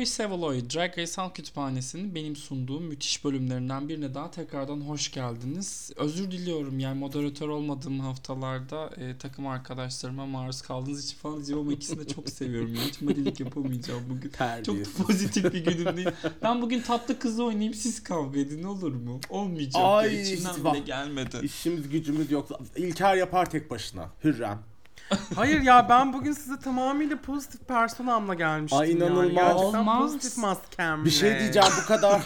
Aloy Sevaloy Drag Race Halk Kütüphanesi'nin benim sunduğum müthiş bölümlerinden birine daha tekrardan hoş geldiniz. Özür diliyorum yani moderatör olmadığım haftalarda e, takım arkadaşlarıma maruz kaldığınız için falan diyeceğim ama ikisini de çok seviyorum. Yani hiç madilik yapamayacağım bugün. Terbiyesiz. Çok pozitif bir günüm değil. Ben bugün tatlı kızı oynayayım siz kavga edin olur mu? Olmayacak. Ay, içimden bile gelmedi. İşimiz gücümüz yok. İlker yapar tek başına. Hürrem. Hayır ya ben bugün size tamamıyla pozitif personamla gelmiştim. Ay, yani. inanılmaz. Gerçekten Olmaz. pozitif maskemle. Bir şey diyeceğim bu kadar.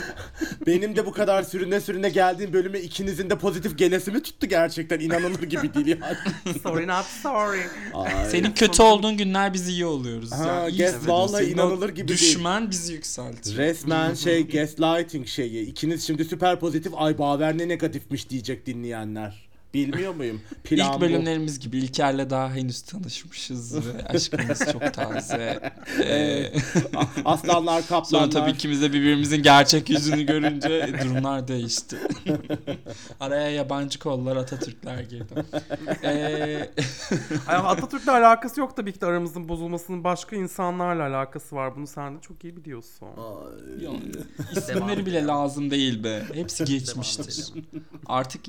Benim de bu kadar sürüne sürüne geldiğim bölüme ikinizin de pozitif gelesi mi tuttu gerçekten? İnanılır gibi değil yani. Sorry not sorry. Ay. Senin kötü olduğun günler biz iyi oluyoruz. Ha, ya. İyi guess vallahi Senin inanılır gibi değil. Düşman bizi yükseltir. Resmen şey gaslighting şeyi. İkiniz şimdi süper pozitif ay Baver ne negatifmiş diyecek dinleyenler. Bilmiyor muyum? Plan İlk bu. bölümlerimiz gibi İlker'le daha henüz tanışmışız ve aşkımız çok taze. Ee, Aslanlar sonra kaplanlar. tabii ikimiz de birbirimizin gerçek yüzünü görünce durumlar değişti. Araya yabancı kollar Atatürkler girdi. Ee, Atatürk'le alakası yok tabii ki de aramızın bozulmasının başka insanlarla alakası var. Bunu sen de çok iyi biliyorsun. Ay. yani isimleri bile lazım değil be. Hepsi geçmiştir. Artık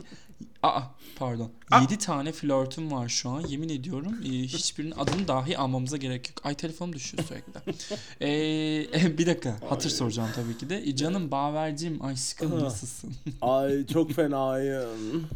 Aa pardon. Ah. 7 tane flörtüm var şu an. Yemin ediyorum e, hiçbirinin adını dahi almamıza gerek yok. Ay telefonum düşüyor sürekli. Ee, bir dakika. Hatır soracağım tabii ki de. E, canım Bavercim aşkım nasılsın? Ay çok fenayım.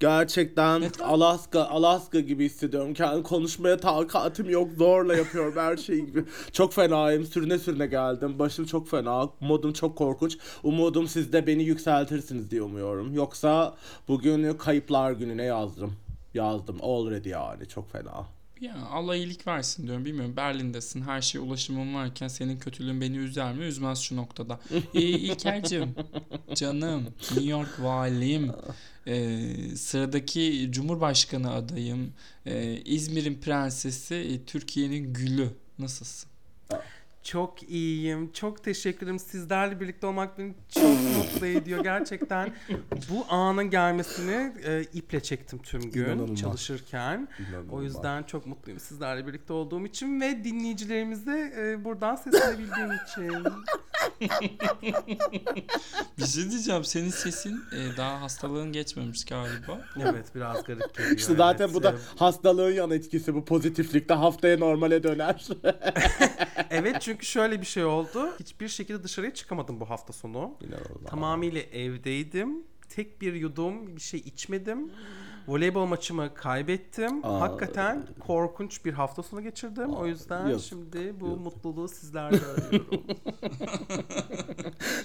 Gerçekten? Alaska Alaska gibi hissediyorum. Kendi konuşmaya takatim yok. Zorla yapıyorum her şeyi gibi. Çok fenayım. Sürüne sürüne geldim. Başım çok fena. Modum çok korkunç. Umudum siz de beni yükseltirsiniz diye umuyorum. Yoksa bugün kayıplar gününe yazdım. Yazdım. Already yani. Çok fena. Ya Allah iyilik versin diyorum. Bilmiyorum Berlin'desin. Her şeye ulaşımın varken senin kötülüğün beni üzer mi? Üzmez şu noktada. Ee, İlker'cim canım New York valim ee, sıradaki Cumhurbaşkanı adayım ee, İzmir'in prensesi e, Türkiye'nin gülü nasılsın? Çok iyiyim. Çok teşekkür ederim. Sizlerle birlikte olmak beni çok mutlu ediyor. Gerçekten bu anın gelmesini e, iple çektim tüm gün İnanılmaz. çalışırken. İnanılmaz. O yüzden çok mutluyum sizlerle birlikte olduğum için ve dinleyicilerimize e, buradan seslenebildiğim için. Bir şey diyeceğim senin sesin e, daha hastalığın geçmemiş galiba. Evet biraz garip geliyor. İşte zaten evet. bu da hastalığın yan etkisi bu pozitiflikte haftaya normale döner. Evet çünkü şöyle bir şey oldu. Hiçbir şekilde dışarıya çıkamadım bu hafta sonu. İnanılmaz. Tamamıyla evdeydim. Tek bir yudum bir şey içmedim. Voleybol maçımı kaybettim. Aa. Hakikaten korkunç bir hafta sonu geçirdim. o yüzden yazık, şimdi bu yazık. mutluluğu sizlerle arıyorum.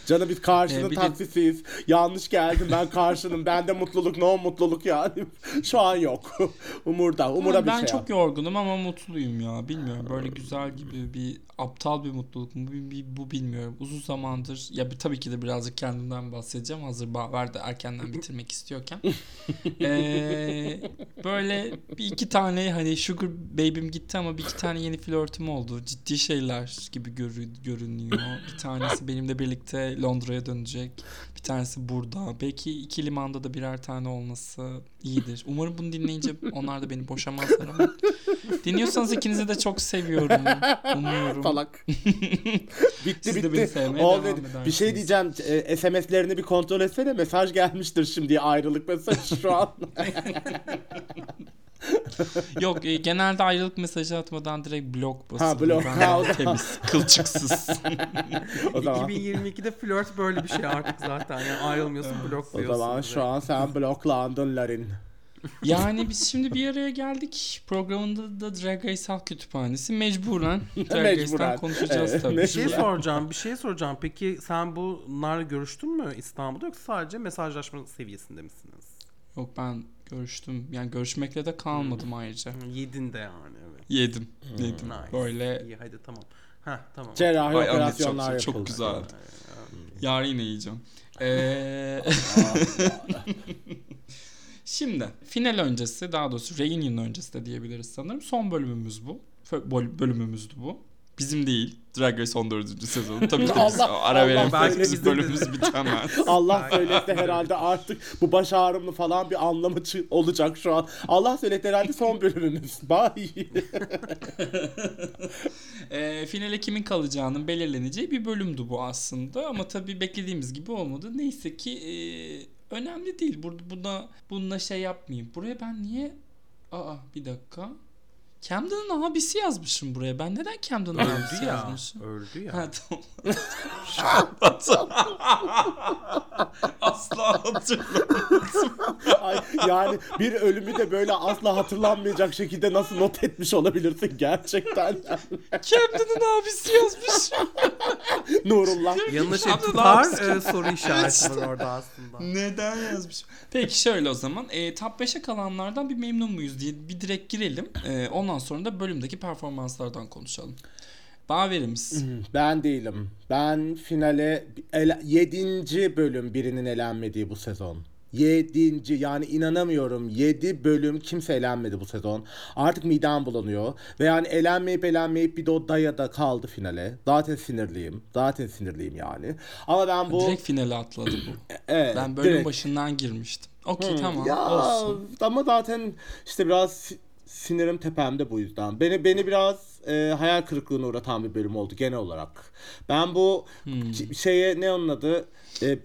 Canım biz karşının Ee, taksisiyiz. Yanlış geldim ben karşının. Bende mutluluk no mutluluk yani. Şu an yok. Umurda. Umur'a bir ben şey çok yap. yorgunum ama mutluyum ya. Bilmiyorum böyle güzel gibi bir aptal bir mutluluk mu bir, bir- bu bilmiyorum. Uzun zamandır ya bir, tabii ki de birazcık kendimden bahsedeceğim. Hazır Baver de erkenden bitirmek istiyorken. Ee, böyle bir iki tane hani sugar baby'm gitti ama bir iki tane yeni flörtüm oldu. Ciddi şeyler gibi görü- görünüyor. Bir tanesi benimle birlikte Londra'ya dönecek. Bir tanesi burada. Belki iki limanda da birer tane olması iyidir. Umarım bunu dinleyince onlar da beni boşamazlar ama dinliyorsanız ikinizi de çok seviyorum. Umuyorum. Salak. bitti Siz de bitti. beni sevmeye Oldu. devam Bir şey diyeceğim. E, SMS'lerini bir kontrol etsene. Mesaj gelmiştir şimdi ayrılık mesajı şu an. Yok e, genelde ayrılık mesajı atmadan direkt blok basıyorum. blok. Ben Ha, o da- temiz, kılçıksız. o zaman 2022'de flört böyle bir şey artık zaten. Yani ayrılmıyorsun o blokluyorsun. zaman şu an sen bloklandın Larin. yani biz şimdi bir araya geldik. Programında da Drag Race Halk Kütüphanesi. Mecburen Drag. Race'ten konuşacağız Evet, tabii. Bir şey soracağım, bir şey soracağım. Peki sen bunlarla görüştün mü İstanbul'da yoksa sadece mesajlaşma seviyesinde misiniz? Yok ben görüştüm. Yani görüşmekle de kalmadım ayrıca. Yedin de yani evet. Yedim. Yedim. Nice. Böyle İyi hadi tamam. Heh tamam. Cerrahi Ay, operasyonlar çok, yapıldı. çok güzel. Yarın yine yiyeceğim. Ee, Şimdi final öncesi daha doğrusu reunion öncesi de diyebiliriz sanırım. Son bölümümüz bu. Bölümümüzdü bu. Bizim değil. Drag Race 14. sezonu. Tabii ki biz ara verelim. belki Bizim bölümümüz bitemez. Allah söylese herhalde artık bu baş ağrımlı falan bir anlamı olacak şu an. Allah söylese herhalde son bölümümüz. Bye. e, finale kimin kalacağının belirleneceği bir bölümdü bu aslında. Ama tabii beklediğimiz gibi olmadı. Neyse ki e, önemli değil. Burada buna, bununla şey yapmayayım. Buraya ben niye... Aa bir dakika. Camden'ın abisi yazmışım buraya. Ben neden Camden'ın abisi Öldü ya. yazmışım? Öldü ya. Ha tamam. Asla hatırlamıyorum. Ay, yani bir ölümü de böyle asla hatırlanmayacak şekilde nasıl not etmiş olabilirsin gerçekten. Camden'ın abisi yazmış. Nurullah. Yanlış abisi. e, soru işareti var orada aslında. Neden yazmış? Peki şöyle o zaman. E, top 5'e kalanlardan bir memnun muyuz diye bir direkt girelim. E, ondan sonra da bölümdeki performanslardan konuşalım. Baverimiz. Ben değilim. Ben finale 7. bölüm birinin elenmediği bu sezon. 7. yani inanamıyorum 7 bölüm kimse elenmedi bu sezon. Artık midem bulanıyor. Ve yani elenmeyip elenmeyip bir de o dayada kaldı finale. Zaten sinirliyim. Zaten sinirliyim yani. Ama ben bu... Direkt finale atladı bu. Evet, Ben bölüm direkt. başından girmiştim. Okey Hı, tamam ya, olsun. Ama zaten işte biraz sinirim tepemde bu yüzden. Beni beni biraz e, hayal kırıklığına uğratan bir bölüm oldu genel olarak. Ben bu Hmm. şeye ne onun adı e,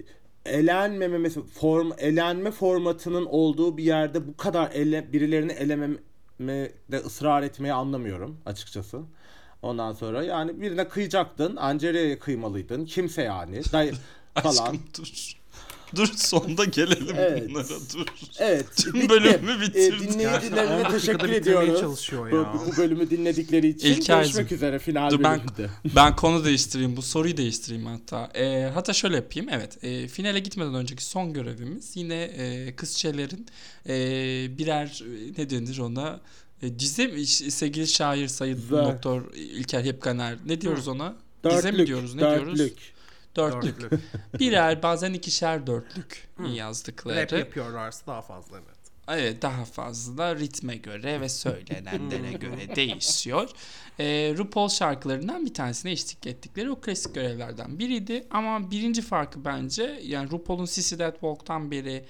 elenmeme form elenme formatının olduğu bir yerde bu kadar ele, birilerini elememede ısrar etmeyi anlamıyorum açıkçası. Ondan sonra yani birine kıyacaktın, Angela'ya kıymalıydın. Kimse yani. Day- falan. Aşkım dur. Dur sonda gelelim Evet. bunlara dur. Evet. Tüm bitti. bölümü E, bitirdik. dinleyicilerine 10 dakikada teşekkür ediyoruz. çalışıyor Bu, ya. bu bölümü dinledikleri için. İlker'cim, Görüşmek üzere final Dur ben ben konu değiştireyim. Bu soruyu değiştireyim hatta. Ee, hatta şöyle yapayım. Evet. e, finale gitmeden önceki son görevimiz yine e, kızçelerin e, birer e, ne denir ona e, dize mi? Sevgili şair Sayın. Doktor İlker Hepkaner. Ne diyoruz ona? Dize mi Dörtlük. diyoruz? Ne diyoruz? Dörtlük. Dörtlük. Dörtlü. Birer bazen ikişer dörtlük yazdıkları. Rap yapıyorlarsa daha fazla evet. Evet daha fazla ritme göre ve söylenenlere göre değişiyor. Ee, RuPaul şarkılarından bir tanesine eşlik ettikleri o klasik görevlerden biriydi. Ama birinci farkı bence yani RuPaul'un Sissy That Walk'tan beri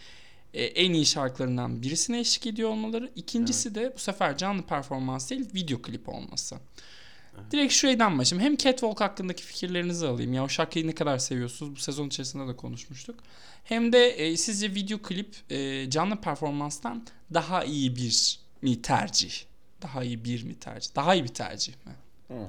e, en iyi şarkılarından birisine eşlik ediyor olmaları. İkincisi de bu sefer canlı performans değil video klip olması. Direkt şuradan başlayayım. Hem Catwalk hakkındaki fikirlerinizi alayım. Ya o şarkıyı ne kadar seviyorsunuz? Bu sezon içerisinde de konuşmuştuk. Hem de e, sizce video klip e, canlı performanstan daha iyi bir mi tercih? Daha iyi bir mi tercih? Daha iyi bir tercih mi? Hmm,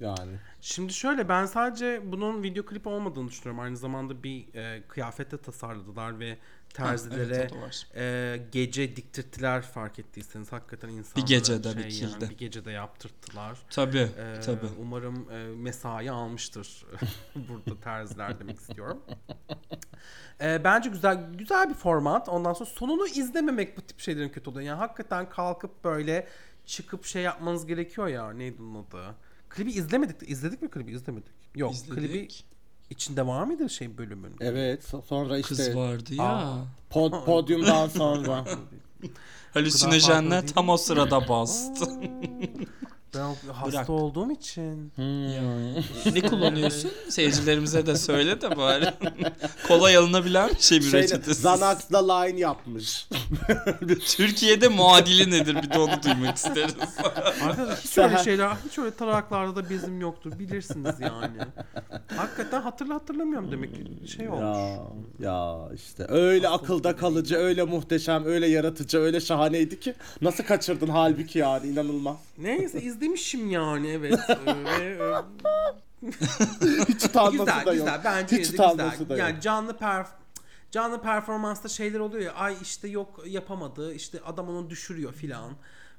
Yani. Şimdi şöyle ben sadece bunun video klip olmadığını düşünüyorum. Aynı zamanda bir e, kıyafette tasarladılar ve terzilere Ha, evet, e, gece diktirttiler fark ettiyseniz. Hakikaten insanlara gecede şey dikildi. yani, bir gecede yaptırttılar. Tabii, Ee, tabii. Umarım e, mesai almıştır burada terziler demek istiyorum. Ee, bence güzel güzel bir format. Ondan sonra sonunu izlememek bu tip şeylerin kötü oluyor. Yani hakikaten kalkıp böyle çıkıp şey yapmanız gerekiyor ya. Neydi onun adı? Klibi izlemedik. İzledik mi klibi? İzlemedik. Yok. Klibi İzledik. içinde var mıydı şey bölümün? Evet so- sonra işte Kız vardı ya. Aa. pod- podyumdan sonra. Halüsinojenler tam o sırada bastı. Ben hasta Bırak. olduğum için. Hmm. ne kullanıyorsun? Seyircilerimize de söyle de bari. Kolay alınabilen bir şey bir Şeyle, reçetesi. Xanax'la line yapmış. Türkiye'de muadili nedir bir de onu duymak isteriz. Arkadaşlar hiç öyle şeyler, hiç öyle taraklarda da bizim yoktur. Bilirsiniz yani. Hakikaten hatırla hatırlamıyorum demek ki şey olmuş. ya, ya işte öyle akılda kalıcı, öyle muhteşem, öyle yaratıcı, öyle şahaneydi ki nasıl kaçırdın halbuki yani inanılmaz. Neyse izlemişim yani evet. Ee, ve, e, Hiç utanması güzel da yok. güzel bence Hiç de utanması güzel. da Yani yok. canlı perf canlı performansta şeyler oluyor ya ay işte yok yapamadı işte adam onu düşürüyor filan.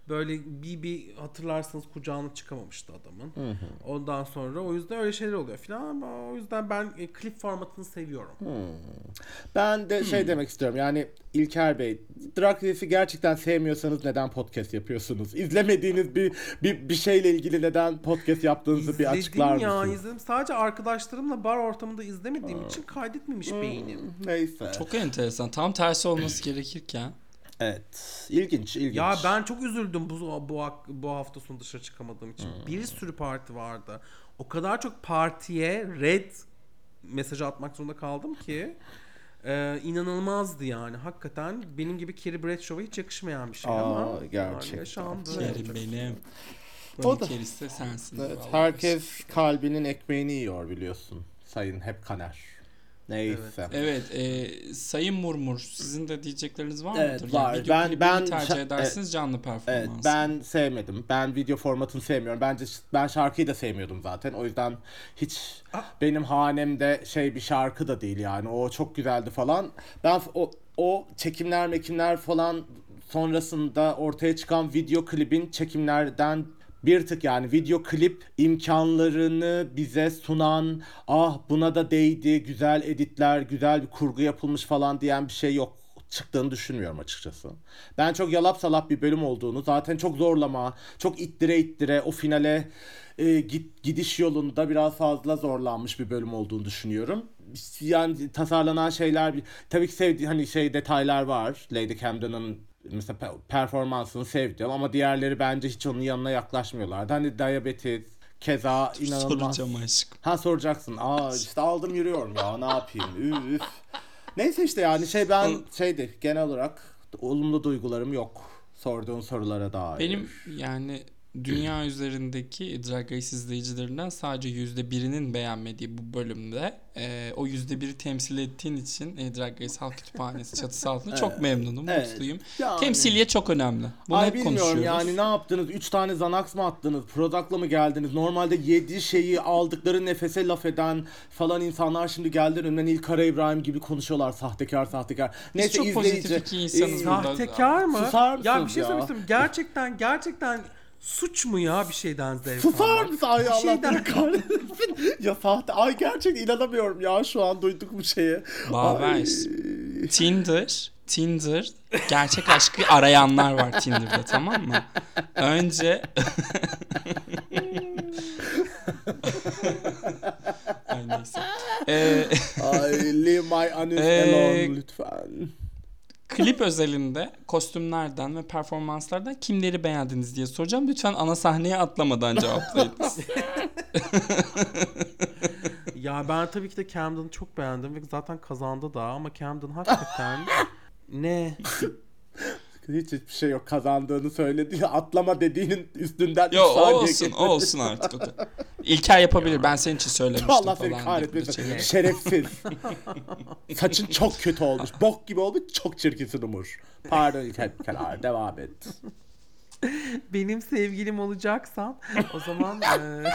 Böyle bir bir hatırlarsanız kucağına çıkamamıştı adamın. Ondan sonra o yüzden öyle şeyler oluyor filan ama o yüzden ben e, klip formatını seviyorum. Ben de şey demek istiyorum yani İlker Bey, Drag Race'i gerçekten sevmiyorsanız neden podcast yapıyorsunuz? İzlemediğiniz bir bir, bir şeyle ilgili neden podcast yaptığınızı bir açıklar İzledim ya mısınız? izledim. Sadece arkadaşlarımla bar ortamında izlemediğim için kaydetmemiş beynim. Neyse. Çok enteresan. Tam tersi olması gerekirken. Evet. İlginç, ilginç. Ya ben çok üzüldüm bu bu bu hafta sonu dışarı çıkamadığım için. Hmm. Bir sürü parti vardı. O kadar çok partiye red mesajı atmak zorunda kaldım ki e, inanılmazdı yani. Hakikaten benim gibi Carrie Bradshaw'a hiç yakışmayan bir şey Aa, ama gerçekten. yani yaşandı. Kerim benim. O da- sensin. Evet, vallahi. herkes kalbinin ekmeğini yiyor biliyorsun. Sayın hep kaner. Neyse. Evet, e, Sayın Murmur, sizin de diyecekleriniz var Evet, mıdır? var. Yani video Ben- ben tercih edersiniz canlı performans. Evet ben sevmedim. Ben video formatını sevmiyorum. Bence ben şarkıyı da sevmiyordum zaten. O yüzden hiç benim hanemde şey bir şarkı da değil yani. O çok güzeldi falan. Ben o, o çekimler mekimler falan sonrasında ortaya çıkan video klibin çekimlerden bir tık yani video klip imkanlarını bize sunan ah buna da değdi güzel editler güzel bir kurgu yapılmış falan diyen bir şey yok çıktığını düşünmüyorum açıkçası. Ben çok yalap salap bir bölüm olduğunu zaten çok zorlama, çok ittire ittire o finale e, git, gidiş yolunda biraz fazla zorlanmış bir bölüm olduğunu düşünüyorum. Yani tasarlanan şeyler tabii ki sevdiği hani şey detaylar var. Lady Camden'ın mesela pe- performansını sevdim ama diğerleri bence hiç onun yanına yaklaşmıyorlardı. Hani diabetes keza inanılmaz. Soracağım aşkım. Ha soracaksın. Aa işte aldım yürüyorum ya ne yapayım. Üf. Neyse işte yani şey ben şeydi genel olarak olumlu duygularım yok. Sorduğun sorulara dair. Benim yani dünya üzerindeki Drag Race izleyicilerinden sadece yüzde birinin beğenmediği bu bölümde e, o yüzde biri temsil ettiğin için e, Drag Race Halk Kütüphanesi çatısı altında çok memnunum, Evet. mutluyum. Yani- Temsiliye çok önemli. Bunu Ay hep bilmiyorum konuşuyoruz. yani ne yaptınız? 3 tane Xanax mı attınız? Prodak'la mı geldiniz? Normalde 7 şeyi aldıkları nefese laf eden falan insanlar şimdi geldiler önümden İlkara İbrahim gibi konuşuyorlar. Sahtekar sahtekar. Neyse çok izleyici. pozitif iki insanız Ee, burada. Sahtekar mı? Susar ya bir şey ya? söylemek istiyorum. Gerçekten gerçekten suç mu ya bir şeyden zevk Susar mısın? Ay Bir Allah şeyden- kahretsin. ya sahte. Ay gerçekten inanamıyorum ya şu an duyduk bu şeye. Baver. Tinder, Tinder gerçek aşkı arayanlar var Tinder'da tamam mı? Önce Ay neyse. Ee, Ay leave my anus Ee, alone lütfen. Klip özelinde kostümlerden ve performanslardan kimleri beğendiniz diye soracağım. Lütfen ana sahneye atlamadan cevaplayınız. Ya ben tabii ki de Camden'ı çok beğendim ve zaten kazandı da ama Camden hakikaten ne? Hiç hiçbir şey yok kazandığını söyledi. Atlama dediğinin üstünden Yo o olsun o olsun artık. o da. İlker yapabilir ben senin için söylemiştim Allah falan. seni diye kahretmesin. böyle Şerefsiz. Saçın çok kötü olmuş. Bok gibi olmuş. Çok çirkinsin Umur. Pardon İlker Kenar. Devam et. Benim sevgilim olacaksan o zaman eee,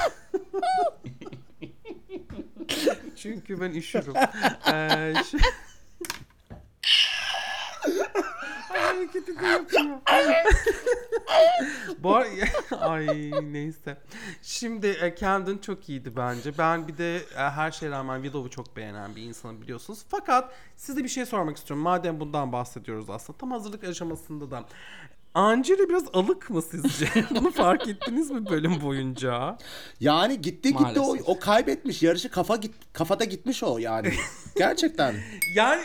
çünkü ben üşürüm. Eee, şu... Ay, hareketi de yapıyor. Bu ar- Ay neyse. Şimdi e, Camden çok iyiydi bence. Ben bir de e, her şeye rağmen Willow'u çok beğenen bir insanım biliyorsunuz. Fakat size bir şey sormak istiyorum. Madem bundan bahsediyoruz aslında. Tam hazırlık aşamasında da. Angela biraz alık mı sizce? Bunu fark ettiniz mi bölüm boyunca? Yani gitti gitti o, Maalesef. o kaybetmiş. Yarışı kafa git kafada gitmiş o yani. Gerçekten. Yani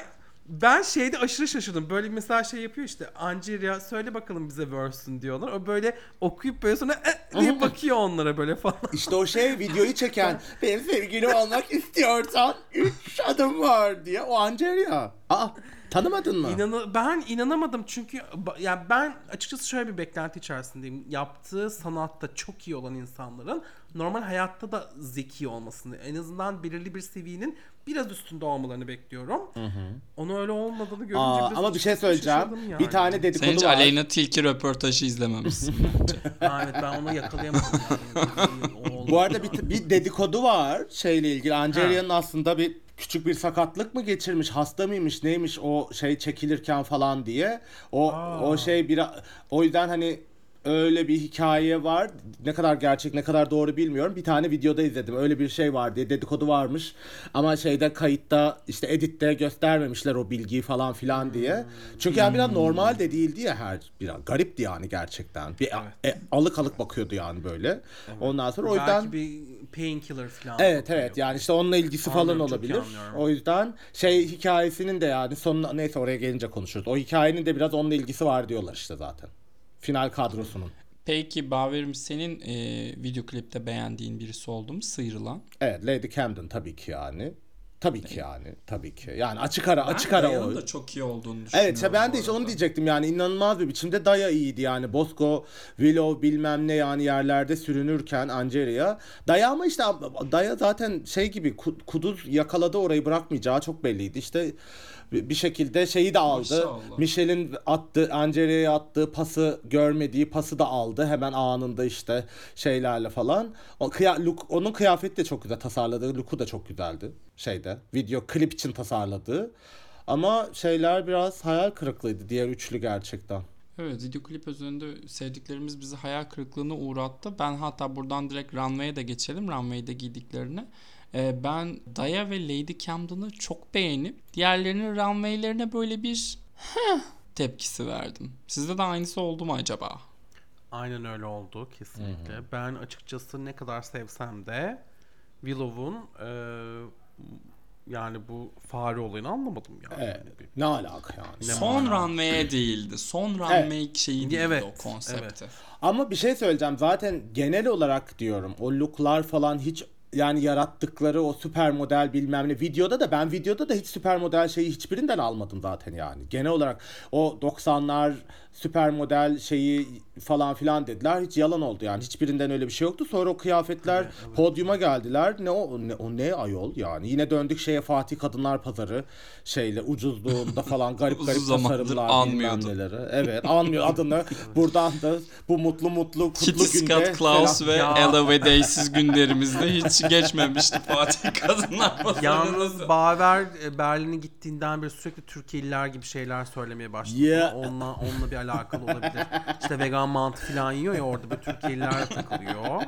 ben şeyde aşırı şaşırdım. Böyle mesela şey yapıyor işte Angelia söyle bakalım bize verse'ün diyorlar. O böyle okuyup böyle sonra "E," diye bakıyor onlara böyle falan. İşte o şey videoyu çeken benim sevgilim olmak istiyorsan 3 adım var diye o Angelia. Aa tanımadın mı? İnanı ben inanamadım çünkü yani ben açıkçası şöyle bir beklenti içerisindeyim. Yaptığı sanatta çok iyi olan insanların normal hayatta da zeki olmasını, en azından belirli bir seviyenin biraz üstünde olmalarını bekliyorum. Onu öyle olmadığını görünce Aa, biraz ama bir şey söyleyeceğim. yani. Bir tane dedikodu Sence var. Aleyna Tilki röportajı izlememişsin bence. Evet ben onu yakalayamadım. Yani. Bu arada bir, bir dedikodu var şeyle ilgili. Angelia'nın aslında bir küçük bir sakatlık mı geçirmiş, hasta mıymış, neymiş o şey çekilirken falan diye. O Aa. o şey bir o yüzden hani öyle bir hikaye var. Ne kadar gerçek ne kadar doğru bilmiyorum. Bir tane videoda izledim. Öyle bir şey var diye dedikodu varmış. Ama şeyde kayıtta işte editte göstermemişler o bilgiyi falan filan diye. Çünkü yani biraz normal de değildi ya her biraz garipti yani gerçekten. Bir e, alık alık bakıyordu yani böyle. Ondan sonra o yüzden Belki bir painkiller falan. Evet evet yani işte onunla ilgisi falan Anlıyorum, iyi olabilir. O yüzden şey hikayesinin de yani sonuna neyse oraya gelince konuşuruz. O hikayenin de biraz onunla ilgisi var diyorlar işte zaten. Final kadrosunun. Peki Baver'im senin e, video klipte beğendiğin birisi oldu mu? Sıyrılan. Evet Lady Camden tabii ki yani. Tabii ki yani. Tabii ki. Yani açık ara açık ara o. da çok iyi olduğunu düşünüyorum. Evet işte ben de işte onu diyecektim yani inanılmaz bir biçimde Daya iyiydi yani Bosco, Willow bilmem ne yani yerlerde sürünürken Angeria. Daya ama işte Daya zaten şey gibi ku- kuduz yakaladı orayı bırakmayacağı çok belliydi. İşte bir şekilde şeyi de aldı. Michel'in attığı Angeria'ya attığı pası görmediği pası da aldı hemen anında işte şeylerle falan. O kıya, look, onun kıyafeti de çok güzel tasarladığı look'u da çok güzeldi şeyde video klip için tasarladığı. Ama şeyler biraz hayal kırıklığıydı diğer üçlü gerçekten. Evet video klip üzerinde sevdiklerimiz bizi hayal kırıklığına uğrattı. Ben hatta buradan direkt Runway'e de geçelim. Runway'de giydiklerini. Ee, ben Daya ve Lady Camden'ı çok beğenip diğerlerinin runway'lerine böyle bir "Heh" tepkisi verdim. Sizde de aynısı oldu mu acaba? Aynen öyle oldu kesinlikle. Ben açıkçası ne kadar sevsem de Willow'un e, yani bu fare olayını anlamadım yani. Evet. Ne alaka yani? Ne Son runway'e değildi. Son runway şeyi değildi Evet, o konsepti. Ama bir şey söyleyeceğim. Zaten genel olarak diyorum o looklar falan hiç yani yarattıkları o süper model bilmem ne videoda da ben videoda da hiç süper model şeyi hiçbirinden almadım zaten yani. Genel olarak o 90'lar süper model şeyi falan filan dediler. Hiç yalan oldu yani. Hiçbirinden öyle bir şey yoktu. Sonra o kıyafetler podyuma geldiler. Ne o ne, o ne ayol yani. Yine döndük şeye Fatih Kadınlar Pazarı şeyle ucuzluğunda falan garip garip tasarımlar anmıyordu. bilmem neleri. Evet anmıyor adını. Buradan da bu mutlu mutlu kutlu Kitty günde Scott Klaus ve. Ella ve Days'iz günlerimizde hiç geçmemişti Fatih Kadınlar Pazarı'nda. Yalnız Baver e, Berlin'e gittiğinden beri sürekli Türkiye'liler gibi şeyler söylemeye başladı. Yeah. Onunla, onunla bir alakalı olabilir. İşte vegan mantı falan yiyor ya orada böyle Türkiye'lilerle takılıyor.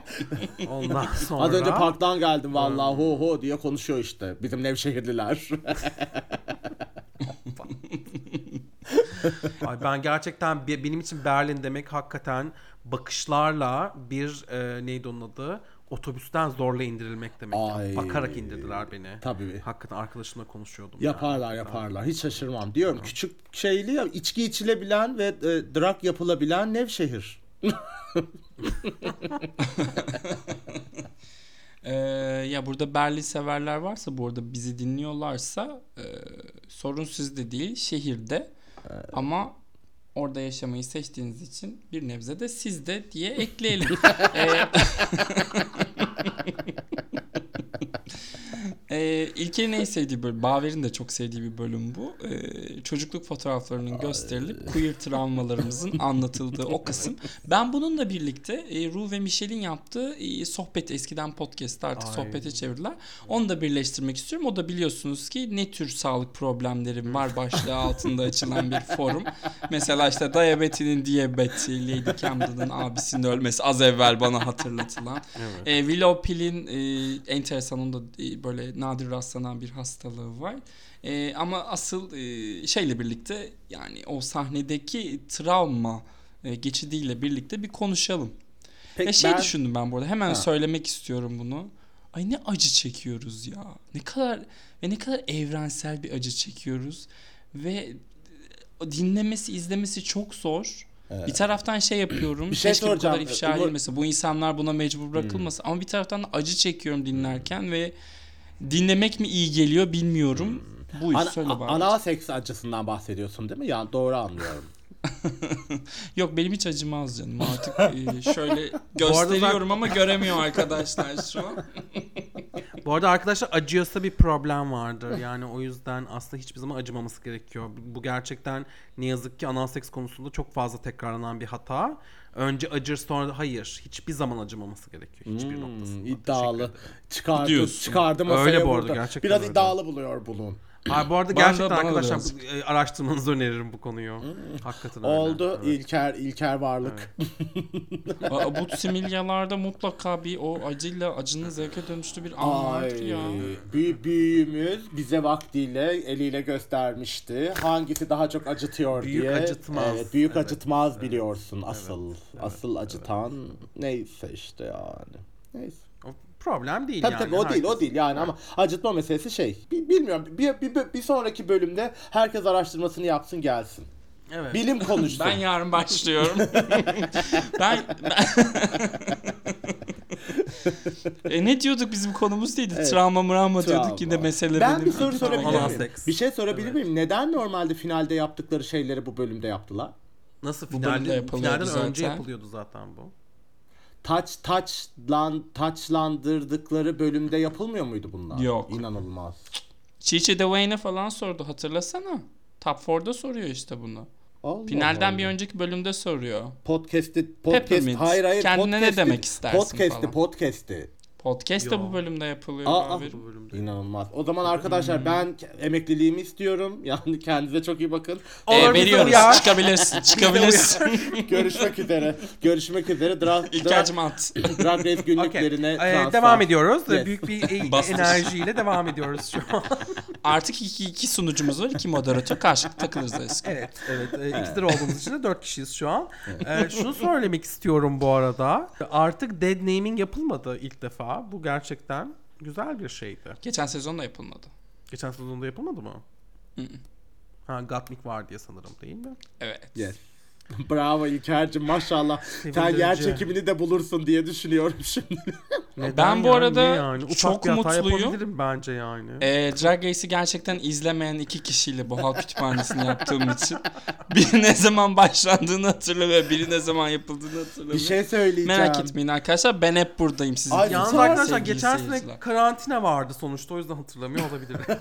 Ondan sonra... Az önce parktan geldim vallahi ho ho diye konuşuyor işte bizim Nevşehirliler. Ay ben gerçekten be- benim için Berlin demek hakikaten bakışlarla bir e, neydi onun adı? Otobüsten zorla indirilmek demek. Ay. Bakarak indirdiler beni. Tabii. Hakikaten arkadaşımla konuşuyordum. Yaparlar yaparlar. Hiç şaşırmam. Diyorum küçük şeyli ya içki içilebilen ve e, drag yapılabilen Nevşehir. Ee, ya burada Berlin severler varsa bu arada bizi dinliyorlarsa e, sorun sizde değil şehirde ama orada yaşamayı seçtiğiniz için bir nebze de sizde diye ekleyelim. Ee, İlker'in en sevdiği bölüm, Baver'in de çok sevdiği bir bölüm bu. Ee, çocukluk fotoğraflarının gösterilip queer travmalarımızın anlatıldığı o kısım. Ben bununla birlikte e, Ru ve Michel'in yaptığı e, sohbet eskiden podcast'ta artık Ay. sohbete çevirdiler. Onu da birleştirmek istiyorum. O da biliyorsunuz ki ne tür sağlık problemlerim var başlığı altında açılan bir forum. Mesela işte diyabetinin diyabeti, Lady Camden'ın abisinin ölmesi az evvel bana hatırlatılan. Evet. E, Willow Pill'in e, enteresan onda e, böyle nadir rastlanan bir hastalığı var. E, ama asıl e, şeyle birlikte yani o sahnedeki travma e, geçidiyle birlikte bir konuşalım. Peki ya şey ben- düşündüm ben burada hemen Ha. söylemek istiyorum bunu. Ay ne acı çekiyoruz ya. Ne kadar ve ne kadar evrensel bir acı çekiyoruz ve e, dinlemesi izlemesi çok zor. Bir taraftan şey yapıyorum. Bir şey keşke bu kadar soracağım. ifşa Umur- edilmese. Bu insanlar buna mecbur bırakılmasa. Ama bir taraftan acı çekiyorum dinlerken ve dinlemek mi iyi geliyor bilmiyorum. Bu iş Ana, söyle bari. ana seks acısından bahsediyorsun değil mi? Yani doğru anlıyorum. Yok benim hiç acımaz canım. Artık e, şöyle gösteriyorum ama göremiyor arkadaşlar şu an. Bu arada arkadaşlar acıyorsa bir problem vardır. Yani o yüzden aslında hiçbir zaman acımaması gerekiyor. Bu gerçekten ne yazık ki anal seks konusunda çok fazla tekrarlanan bir hata. Önce acır sonra hayır. Hiçbir zaman acımaması gerekiyor. Hiçbir Hmm, noktasında. iddialı. Çıkardı, Diyorsun. çıkardı masaya Öyle bu arada, burada. gerçekten Biraz öyle. iddialı buluyor bunu. Ay bu arada Bana gerçekten bana da arkadaşlar bu- e, araştırmanızı öneririm bu konuyu. Hakikaten öyle. Oldu Evet. İlker İlker varlık. Aa, bu similyalarda mutlaka bir o acıyla acının zevke dönüştüğü bir an vardır Ay, ya. büyü- büyüğümüz bize vaktiyle eliyle göstermişti. Hangisi daha çok acıtıyor Büyük diye. acıtmaz. Evet, büyük Evet, acıtmaz biliyorsun evet, asıl. evet, asıl acıtan neyse işte yani. Neyse. Problem değil Tabii yani. tabii o değil o değil yani ama acıtma meselesi şey. Bi- Bilmiyorum bir, bir, bir sonraki bölümde herkes araştırmasını yapsın gelsin. Evet. Bilim konuşsun. Ben yarın başlıyorum. ben, ben... e ne diyorduk bizim konumuz neydi? Evet. Travma mravma Travma. diyorduk yine mesele ben bir soru sorabilir miyim? Bir şey sorabilir Evet. miyim? Neden normalde finalde yaptıkları şeyleri bu bölümde yaptılar? Nasıl Bu finalde, yapılıyordu finalden önce yapılıyordu zaten bu. Taç taçlan taçlandırdıkları bölümde yapılmıyor muydu bunlar? Yok. İnanılmaz. Chichi DeWayne'e falan sordu hatırlasana. Top 4'da soruyor işte bunu. Allah Finalden Allah. bir önceki bölümde soruyor. podcast'i podcast Peppermint. hayır hayır Kendine ne podcast'i- demek istersin Podcast'i falan. podcast'i. Podcast da bu bölümde yapılıyor. Aa, haberim. Bu bölümde. İnanılmaz. O zaman arkadaşlar ben ke- emekliliğimi istiyorum. Yani kendinize çok iyi bakın. Ee, Olur, bize veriyoruz. uyar. Çıkabilirsin. Çıkabilirsin. Görüşmek üzere. Görüşmek üzere. İlker'cim at. drag Race günlüklerine Okey. Ee, devam ediyoruz. Yes. Büyük bir e- enerjiyle devam ediyoruz şu an. Artık iki, iki sunucumuz var. iki moderatör. Karşılıklı takılırız aşkım. evet, evet. E, ikizler olduğumuz için de dört kişiyiz şu an. E, şunu söylemek istiyorum bu arada. Artık dead naming yapılmadı ilk defa. Bu gerçekten güzel bir şeydi. Geçen sezon da yapılmadı. Geçen sezonda yapılmadı mı? Hı hı. Ha Gatmik var diye sanırım değil mi? Evet. Yes. Bravo İlker'cim maşallah. Sen yer çekimini de bulursun diye düşünüyorum şimdi. Neden Ben bu yani? arada yani? Ufak çok bir hata mutluyum. bence yani. Ee, Drag Race'i gerçekten izlemeyen iki kişiyle bu halk kütüphanesini yaptığım için biri ne zaman başlandığını hatırlamıyor, biri ne zaman yapıldığını hatırlamıyor. Bir şey söyleyeceğim. Merak etmeyin arkadaşlar ben hep buradayım sizin. Ay. Yalnız arkadaşlar geçen sene karantina vardı sonuçta o yüzden hatırlamıyor olabilirim.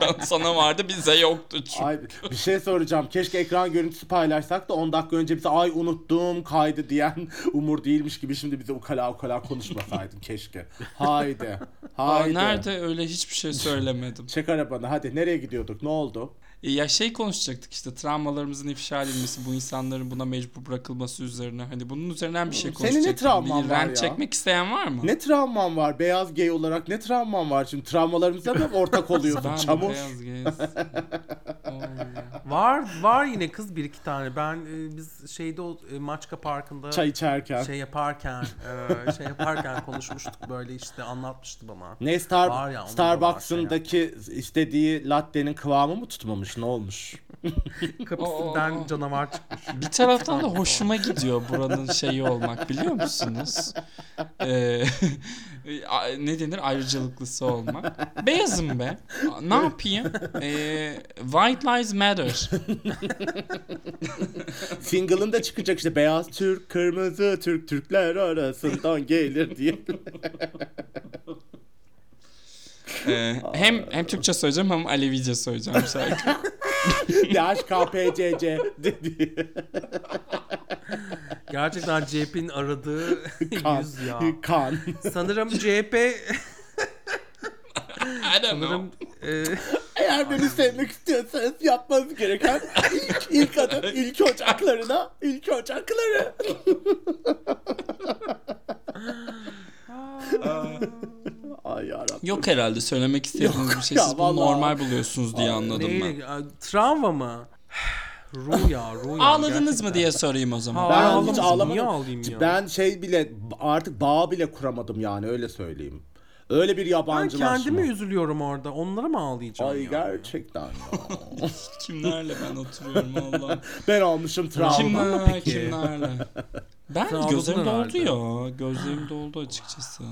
Ben sana vardı bize yoktu çünkü. Ay bir şey soracağım. Keşke ekran görüntüsü paylaşsak da 10 dakika önce bize ay unuttum kaydı diyen Umur değilmiş gibi şimdi bize ukala ukala konuşmasaydın keşke. Haydi. Aa, Haydi. nerede öyle hiçbir şey söylemedim. Çek arabanı hadi nereye gidiyorduk ne oldu? E, Ya şey konuşacaktık işte travmalarımızın ifşa edilmesi, bu insanların buna mecbur bırakılması üzerine. Hani bunun üzerinden bir şey Senin ne konuşacaktık. travman bir var ya? çekmek isteyen var mı? Ne travman var beyaz gay olarak ne travman var şimdi travmalarımıza mı ortak oluyorsun Ben çamur? beyaz gez. Var var yine kız bir iki tane. Ben e, biz şeyde o e, Maçka Parkı'nda Çay içerken. şey yaparken e, şey yaparken konuşmuştuk böyle işte anlatmıştı bana. Ne Star Starbucks'ındaki istediği latte'nin kıvamı mı tutmamış ne olmuş? Kapısından canavar çıkmış. Bir taraftan da hoşuma gidiyor buranın şeyi olmak biliyor musunuz? Ee, ne denir ayrıcalıklısı olmak. Beyazım be. Ne yapayım? Ee, White Lives Matter. Single'ın da çıkacak işte beyaz Türk, kırmızı Türk, Türkler arasından gelir diye. Ee, hem hem Türkçe söyleyeceğim hem Alevice söyleyeceğim şarkı. DHKPCC dedi. Gerçekten CHP'nin aradığı Kan. yüz ya. Kan. Sanırım CHP sanırım e, Eğer beni sevmek istiyorsanız yapmanız gereken ilk, ilk adım ilk ocaklarına, ilk ocakları. Yarabbim. Yok herhalde söylemek istediğiniz bir şey. Siz bunu vallahi. normal buluyorsunuz diye anladım ben. a, travma mı? Ruh ya, ruh ya. Ağladınız mı gerçekten. diye sorayım o zaman. Ha, Ben ağlamadım. hiç ağlamadım. Niye ağlayayım ya? Ben şey bile artık bağ bile kuramadım yani öyle söyleyeyim. Öyle bir Ben yabancılaşma. kendime üzülüyorum orada. Onlara mı ağlayacağım Ay ya? gerçekten ya. Kimlerle ben oturuyorum Allah. ben almışım travma. Kimler, peki? kimlerle. Ben gözlerim doldu herhalde. ya. Gözlerim doldu açıkçası.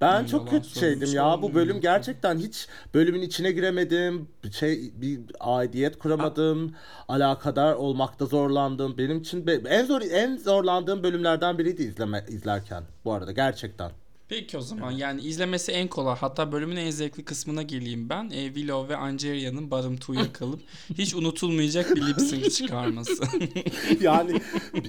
Ben Ben çok kötü şeydim ya. Bu bölüm gerçekten hiç bölümün içine giremedim. Şey bir aidiyet kuramadım. Alakadar olmakta zorlandım. Benim için be- en zor en zorlandığım bölümlerden biriydi izleme izlerken bu arada gerçekten. Peki o zaman yani izlemesi en kolay hatta bölümün en zevkli kısmına geleyim ben. E, Willow ve Angeria'nın Bottom Two'ya kalıp hiç unutulmayacak bir lip sync çıkarması. Yani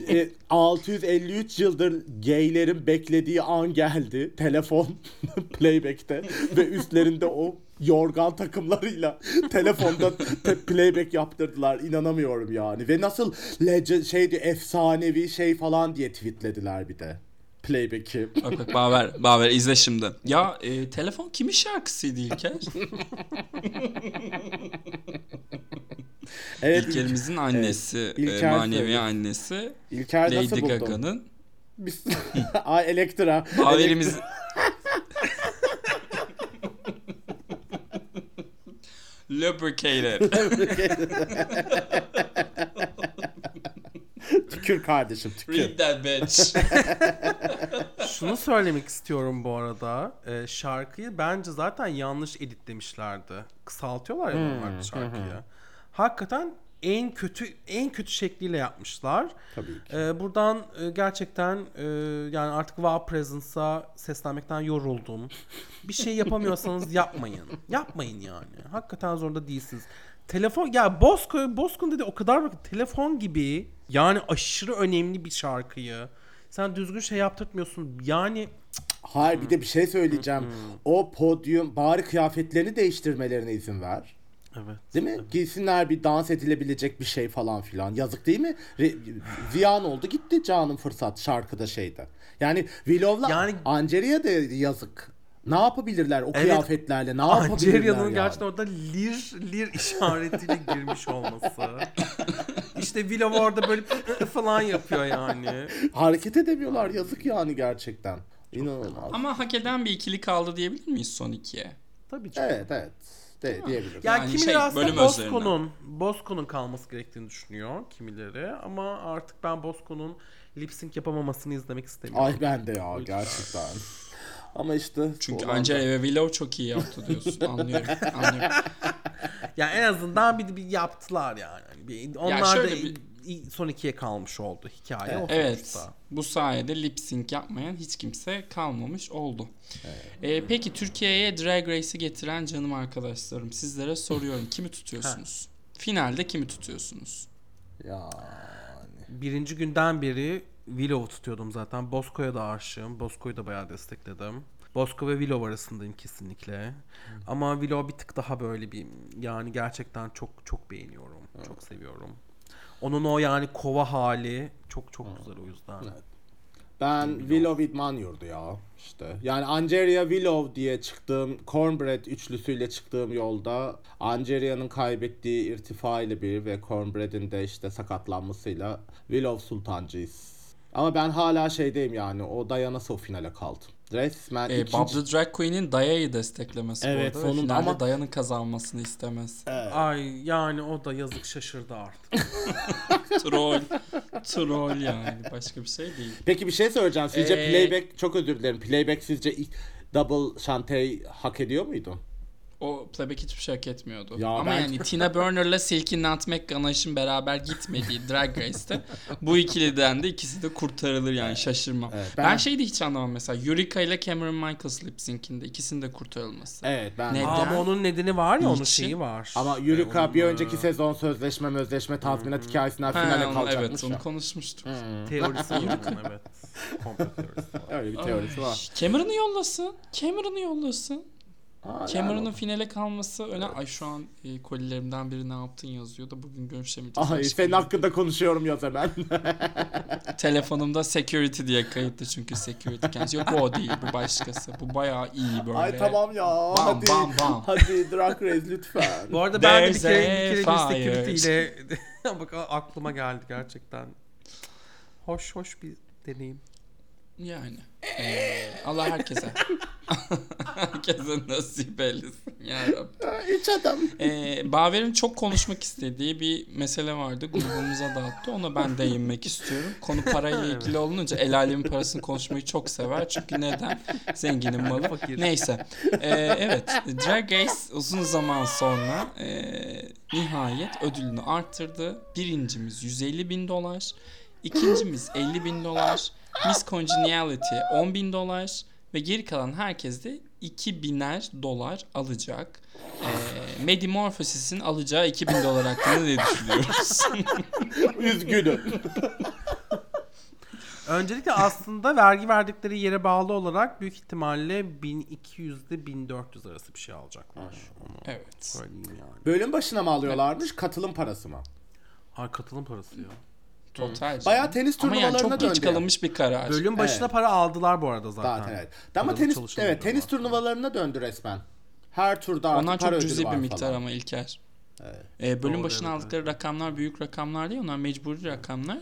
e, 653 yıldır gaylerin beklediği an geldi. Telefon playback'te ve üstlerinde o yorgan takımlarıyla telefonda te- playback yaptırdılar. İnanamıyorum yani. Ve nasıl legend şeydi efsanevi şey falan diye tweetlediler bir de. Playback'i. Bak bak Baver, Baver izle şimdi. Ya e, telefon kimin şarkısıydı İlker? Evet İlker'imizin annesi, e, İlker manevi söyledi. annesi İlker nasıl Lady? Gaga'nın. Biz... Ay Elektra. Baver'imiz... Lubricated. Tükür kardeşim tükür. Read that bitch. Şunu söylemek istiyorum bu arada. Ee, şarkıyı bence zaten yanlış editlemişlerdi. Kısaltıyorlar ya normalde şarkıyı. Hakikaten en kötü en kötü şekliyle yapmışlar. Tabii ki. Ee, buradan e, gerçekten e, yani artık Wow Presence'a seslenmekten yoruldum. Bir şey yapamıyorsanız yapmayın. Yapmayın yani. Hakikaten zorunda değilsiniz. Telefon ya Bozkır Bozkır'ın dedi o kadar bak telefon gibi yani aşırı önemli bir şarkıyı sen düzgün şey yaptırtmıyorsun. Yani Hayır bir de bir şey söyleyeceğim. O podyum bari kıyafetlerini değiştirmelerine izin ver. Evet. Değil mi? Giysinler bir dans edilebilecek bir şey falan filan. Yazık değil mi? Re- ziyan oldu gitti canım fırsat şarkıda şeyde. Yani Willow'la Yani- Angeria da yazık. Ne yapabilirler o Evet. kıyafetlerle? Ne yapabilirler Angeria'nın yani? gerçekten orada lir lir işaretiyle girmiş olması. işte Willow orada böyle falan yapıyor yani. Hareket edemiyorlar yazık yani gerçekten. İnanılmaz. Ama hak eden bir ikili kaldı diyebilir miyiz son ikiye? Tabii canım. Evet evet. De, diyebiliriz. Ya Yani kimileri şey, aslında bölüm Bosco'nun Bosco'nun kalması gerektiğini düşünüyor kimileri ama artık ben Bosco'nun lip sync yapamamasını izlemek istemiyorum. Ay ben de ya gerçekten. Ama işte Çünkü da- Angela ve Willow çok iyi yaptı diyorsun. Anlıyorum. Anlıyorum. Ya en azından bir, bir yaptılar yani. Bir, onlar da şöyle bir- son ikiye kalmış oldu hikaye. o Evet. sonuçta. Bu sayede lip sync yapmayan hiç kimse kalmamış oldu. Ee, peki Türkiye'ye Drag Race'i getiren canım arkadaşlarım sizlere soruyorum. Kimi tutuyorsunuz? Finalde kimi tutuyorsunuz? Ya Birinci günden beri Willow tutuyordum zaten. Bosco'ya da aşığım. Bosco'yu da bayağı destekledim. Bosco ve Willow arasındayım kesinlikle. Ama Willow bir tık daha böyle bir yani gerçekten çok çok beğeniyorum. Çok seviyorum. Onun o yani kova hali çok çok güzel o yüzden. Ben Willow idman yurdu ya işte. Yani Angeria Willow diye çıktığım Cornbread üçlüsüyle çıktığım yolda Angeria'nın kaybettiği irtifa ile bir ve Cornbread'in de işte sakatlanmasıyla Willow sultancıyız. Ama ben hala şeydeyim yani o Diana o finale kaldı. Resmen Ee, ikinci... Bob the Drag Queen'in Daya'yı desteklemesi Evet, bu arada. sonunda finalde ama- Daya'nın kazanmasını istemez. Ay yani o da yazık şaşırdı artık. Troll. Troll yani. Başka bir şey değil. Peki bir şey söyleyeceğim. Sizce Ee, playback çok özür dilerim. Playback sizce ilk double şanteyi hak ediyor muydu? O playback hiçbir şey hak etmiyordu. Ya Ama ben- yani Tina Burner'la Silky Nutmeg Ganache'ın beraber gitmediği Drag Race'te bu ikiliden de ikisi de kurtarılır yani şaşırmam. Evet, ben... ben- şeyi de hiç anlamam mesela Eureka ile Cameron Michaels lip sync'inde ikisinin de kurtarılması. Evet ben Neden? Ama onun nedeni var ya onun Niçin? şeyi var. Ama Yurika Onun, bir e, önceki sezon sözleşme mözleşme tazminat hikayesinden Ha, finale onu- kalacakmış evet ya. onu konuşmuştuk. teorisi var onun evet. Komplo teorisi var. Öyle bir teorisi var. Cameron'ı yollasın. Cameron'ı yollasın. Aa, Cameron'ın finale kalması öne... Ay şu an e, kolilerimden biri ne yaptın yazıyor da bugün görüşemeyeceğiz. Ay senin hakkında konuşuyorum yaz hemen. Telefonumda security diye kayıtlı çünkü security kendisi. Yok bu o değil bu başkası. Bu bayağı iyi böyle. Ay tamam ya. Bam, hadi. bam, bam. Hadi Drag Race lütfen. Bu arada ben de bir kere, bir kere security ile bak aklıma geldi gerçekten. Hoş hoş bir deneyim. Yani. Ee, Allah herkese. herkese nasip eylesin yarabbim. Üç adam. Ee, Baver'in çok konuşmak istediği bir mesele vardı. Grubumuza dağıttı. Ona ben değinmek istiyorum. Konu parayla ilgili olunca el alemin parasını konuşmayı çok sever. Çünkü neden? Zenginin malı. Fakir. Neyse. Ee, evet. Drag Race uzun zaman sonra e, nihayet ödülünü arttırdı. Birincimiz 150 bin dolar. ikincimiz 50 bin dolar. Miss Congeniality 10 bin dolar. Ve geri kalan herkes de 2000'er dolar alacak. Ee, Medimorphosis'in alacağı 2000 dolar hakkında ne düşünüyoruz? Üzgünüm. Öncelikle aslında vergi verdikleri yere bağlı olarak büyük ihtimalle 1200'de 1400 arası bir şey alacaklar. Onu Evet. yani. Bölüm başına mı alıyorlarmış katılım parası mı? Ay katılım parası ya. Total. Bayağı tenis Ama yani turnuvalarına çok geç döndü. ya. kalınmış bir karar. Bölüm başına Evet. para aldılar bu arada zaten. Zaten evet. Ama tenis evet tenis turnuvalarına döndü resmen. Her turda artık Onlar para çok ödülü cüzi var bir miktar falan. ama İlker. Evet. Ee, bölüm Doğru, başına evet, aldıkları rakamlar büyük rakamlar değil. Onlar mecburi rakamlar.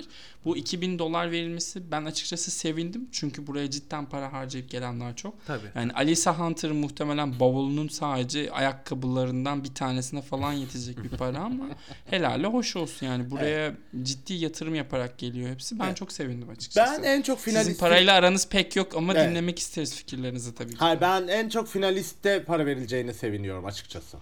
Bu 2000 dolar verilmesi ben açıkçası sevindim. Çünkü buraya cidden para harcayıp gelenler çok. Tabii. Yani Alisa Hunter muhtemelen bavulunun sadece ayakkabılarından bir tanesine falan yetecek bir para ama helale hoş olsun yani. Buraya ciddi yatırım yaparak geliyor hepsi. Ben Evet. çok sevindim açıkçası. Ben en çok Sizin finalist parayla aranız pek yok ama Evet. dinlemek isteriz fikirlerinizi tabii ki. Hayır ben en çok finaliste para verileceğine seviniyorum açıkçası.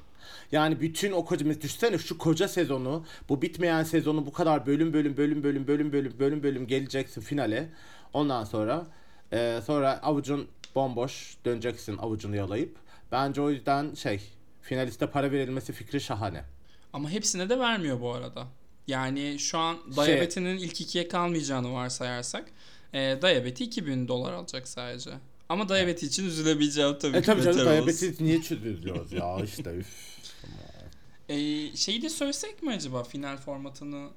Yani bütün o koca düşsene şu koca sezonu bu bitmeyen sezonu bu kadar bölüm bölüm bölüm bölüm bölüm bölüm bölüm bölüm geleceksin finale. Ondan sonra e, sonra avucun bomboş döneceksin avucunu yalayıp. Bence o yüzden şey finaliste para verilmesi fikri şahane. Ama hepsine de vermiyor bu arada. Yani şu an Şey- Diabeti'nin ilk ikiye kalmayacağını varsayarsak e, Diabeti 2000 dolar alacak sadece. Ama Diabeti için üzülebileceğim tabii E ki. tabii canım diyabetes niye çözülüyoruz ya işte üf. E, şeyi de söylesek mi acaba final formatını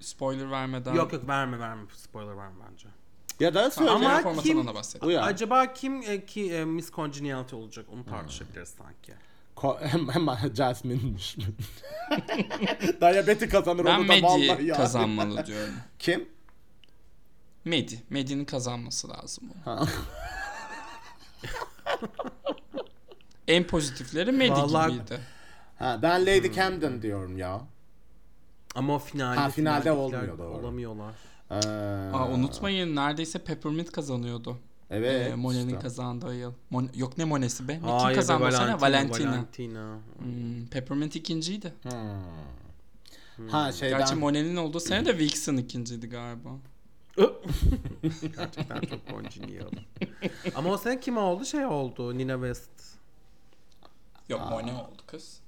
spoiler vermeden? Yok yok verme verme spoiler verme bence. Ya da söyle. Ama Ama final formatından kim- da. Acaba kim e, ki e, Miss Congeniality olacak onu tartışabiliriz sanki. Ko- hem, hemen Jasmine'miş. Diyabeti kazanır Ben onu da vallahi Medi ya. kazanmalı diyorum. Kim? Medi. Medi'nin kazanması lazım. onun. Ha. En pozitifleri Medi Vallahi- gibiydi. Ha, ben Lady Camden diyorum ya. Ama o finalde, Ha, finalde olmuyor, doğru. Olamıyorlar. Ee, Aa, unutmayın neredeyse Peppermint kazanıyordu. Evet. Ee, Monet'in işte. kazandığı yıl. Mon- yok ne Monet'si be? Ne, kim kazandı? Valentina. Valentina. Valentina. Hmm, Peppermint ikinciydi. Hmm. Ha şeyden. Gerçi Monet'in olduğu sene de Vixen ikinciydi galiba. Gerçekten çok congenial. Ama o sene kim oldu? Şey oldu. Nina West. Yok Monet oldu kız.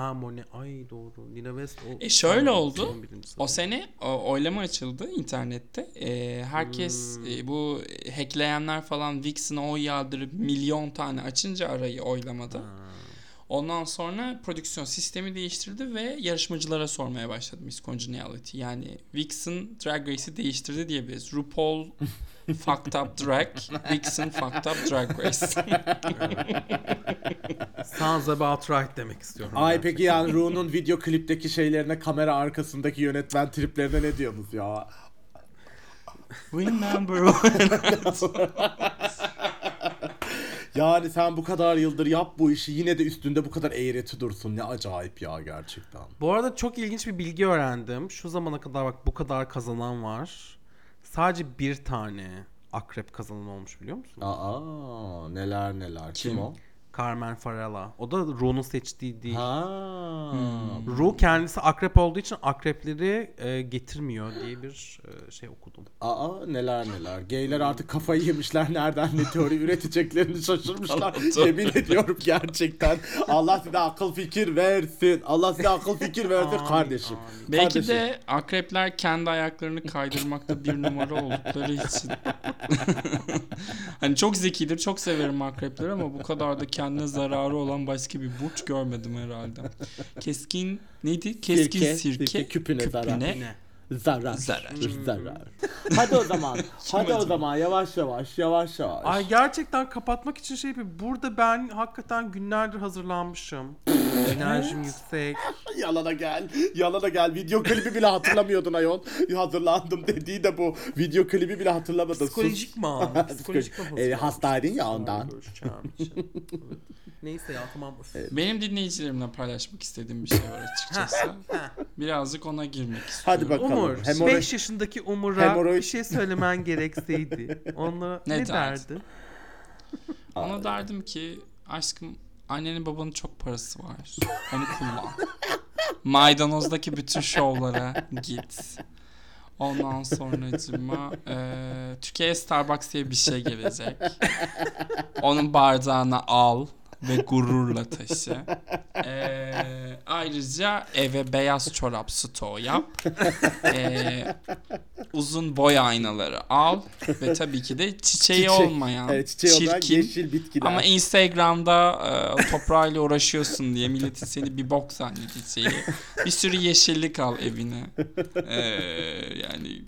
Ha Monet. Ay doğru. Nina West. O, E şöyle oldu. O sene o, oylama açıldı internette. Ee, herkes Hmm. e, bu hackleyenler falan Vixen'a oy yağdırıp milyon tane açınca arayı oylamada. Ha. Ondan sonra prodüksiyon sistemi değiştirdi ve yarışmacılara sormaya başladı Miss Congeniality. Yani Vixen Drag Race'i değiştirdi diyebiliriz. RuPaul fucked up drag, Vixen fucked up drag race. Sounds about right demek istiyorum. Ay ben. peki yani Ru'nun video klipteki şeylerine kamera arkasındaki yönetmen triplerine ne diyorsunuz ya? Remember when... Yani sen bu kadar yıldır yap bu işi yine de üstünde bu kadar eğreti dursun. Ne acayip ya gerçekten. Bu arada çok ilginç bir bilgi öğrendim. Şu zamana kadar bak bu kadar kazanan var. Sadece bir tane akrep kazanan olmuş biliyor musun? Aa neler neler. Kim, Kim? o? Carmen Farala. O da Ru'nun seçtiği değil. Ha. Ru kendisi akrep olduğu için akrepleri e, getirmiyor diye bir e, şey okudum. Aa neler neler. Geyler artık kafayı yemişler. Nereden ne teori üreteceklerini şaşırmışlar. Yemin ediyorum gerçekten. Allah size akıl fikir versin. Allah size akıl fikir versin Amin, kardeşim. Belki Kardeşim. de akrepler kendi ayaklarını kaydırmakta bir numara oldukları için. hani çok zekidir, çok severim akrepleri ama bu kadar da kendine zararı olan başka bir burç görmedim herhalde. Keskin neydi? Keskin Sirke, sirke, sirke, küpüne zarar. Zarar. Zarar. Zarar. Hadi o zaman. Hadi o zaman yavaş yavaş yavaş yavaş. Ay gerçekten kapatmak için şey yapayım. Burada ben hakikaten günlerdir hazırlanmışım. Enerjim yüksek. Yalana gel. Yalana gel. Video klibi bile hatırlamıyordun ayol. Hazırlandım dediği de bu. Video klibi bile hatırlamadın. Psikolojik mi? Psikolojik mi? E, hazırlanmışım? hastaydın ya ondan. Görüşeceğim için. Neyse ya tamam. Benim dinleyicilerimle paylaşmak istediğim bir şey var açıkçası. Birazcık ona girmek istiyorum. Hadi bakalım. Umur, Hemoroid- 5 yaşındaki Umur'a Hemoroid- bir şey söylemen gerekseydi. Onu Ne ne, derdi? Ona derdim ki aşkım annenin babanın çok parası var. Onu kullan. Maydanozdaki bütün şovlara git. Ondan sonracıma eee Türkiye'ye Starbucks diye bir şey gelecek. Onun bardağına al ve gururla taşı. Eee, Ayrıca eve beyaz çorap stoğu yap. Ee, uzun boy aynaları al. Ve tabii ki de çiçeği Çiçek. olmayan, Evet, çiçeği çirkin yeşil bitkiler. ama Instagram'da e, toprağıyla uğraşıyorsun diye milletin seni bir bok zannedeceği bir sürü yeşillik al evine. Ee, yani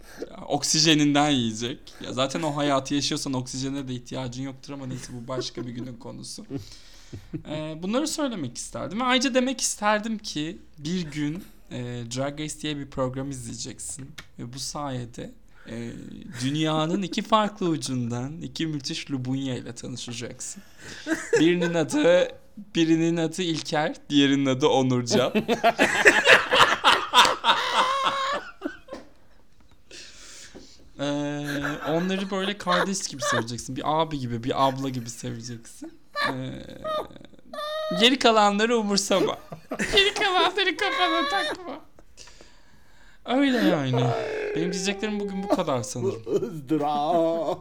oksijeninden yiyecek. Ya zaten o hayatı yaşıyorsan oksijene de ihtiyacın yoktur ama neyse bu başka bir günün konusu. Ee, bunları söylemek isterdim. Ve ayrıca demek isterdim ki bir gün e, Drag Race diye bir program izleyeceksin. Ve bu sayede e, dünyanın iki farklı ucundan iki müthiş Lubunya ile tanışacaksın. Birinin adı birinin adı İlker, diğerinin adı Onurcan. Ee, onları böyle kardeş gibi seveceksin. Bir abi gibi, bir abla gibi seveceksin. Ee, geri kalanları umursama. Geri kalanları kafana takma. Öyle yani. Benim diyeceklerim bugün bu kadar sanırım. ızdırap.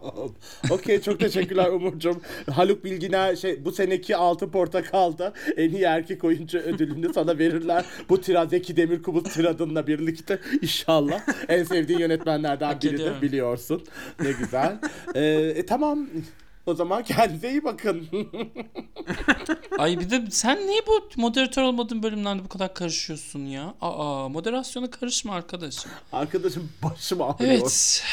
Okey çok teşekkürler Umurcuğum. Haluk Bilginer şey bu seneki Altın Portakal'da en iyi erkek oyuncu ödülünü sana verirler. Bu tirad Zeki Demirkubuz tiradınla birlikte inşallah. En sevdiğin yönetmenlerden biridir biliyorsun. Ne güzel. Ee, e, tamam. O zaman kendinize iyi bakın. Ay bir de sen niye bu moderatör olmadığın bölümlerde bu kadar karışıyorsun ya? Aa moderasyona karışma arkadaşım. Arkadaşım başım ağrıyor. Evet.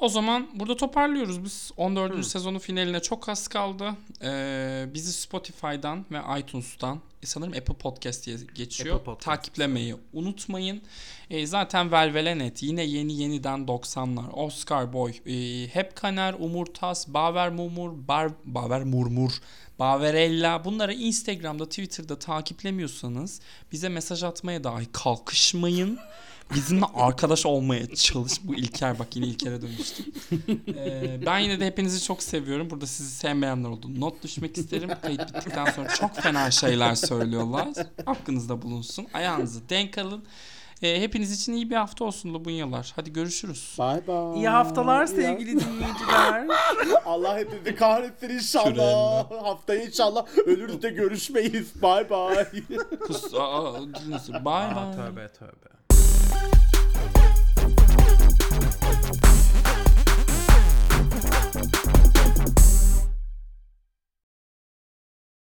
O zaman burada toparlıyoruz biz. 14. sezonun finaline çok az kaldı. Ee, bizi Spotify'dan ve iTunes'tan e, sanırım Apple Podcast diye geçiyor. Apple Podcast. Takiplemeyi unutmayın. Ee, zaten Velvelenet yine yeni yeniden 90'lar. Oscar Boy, e, Hep Kaner, Umurtas, Baver Mumur, Bar, Baver Murmur, Baverella bunları Instagram'da, Twitter'da takiplemiyorsanız bize mesaj atmaya dahi kalkışmayın. Bizimle arkadaş olmaya çalış. Bu İlker bak yine İlker'e dönüştüm. Ee, ben yine de hepinizi çok seviyorum. Burada sizi sevmeyenler oldu. Not düşmek isterim. Kayıt bittikten sonra çok fena şeyler söylüyorlar. Aklınızda bulunsun. Ayağınızı denk alın. Ee, hepiniz için iyi bir hafta olsun Lubunyalar. Hadi görüşürüz. Bye bye. İyi haftalar sevgili dinleyiciler. Allah hepinizi kahretsin inşallah. Haftaya inşallah ölürüz de görüşmeyiz. Bye bye. Kus, aa, Aa, bye. tövbe tövbe. thank you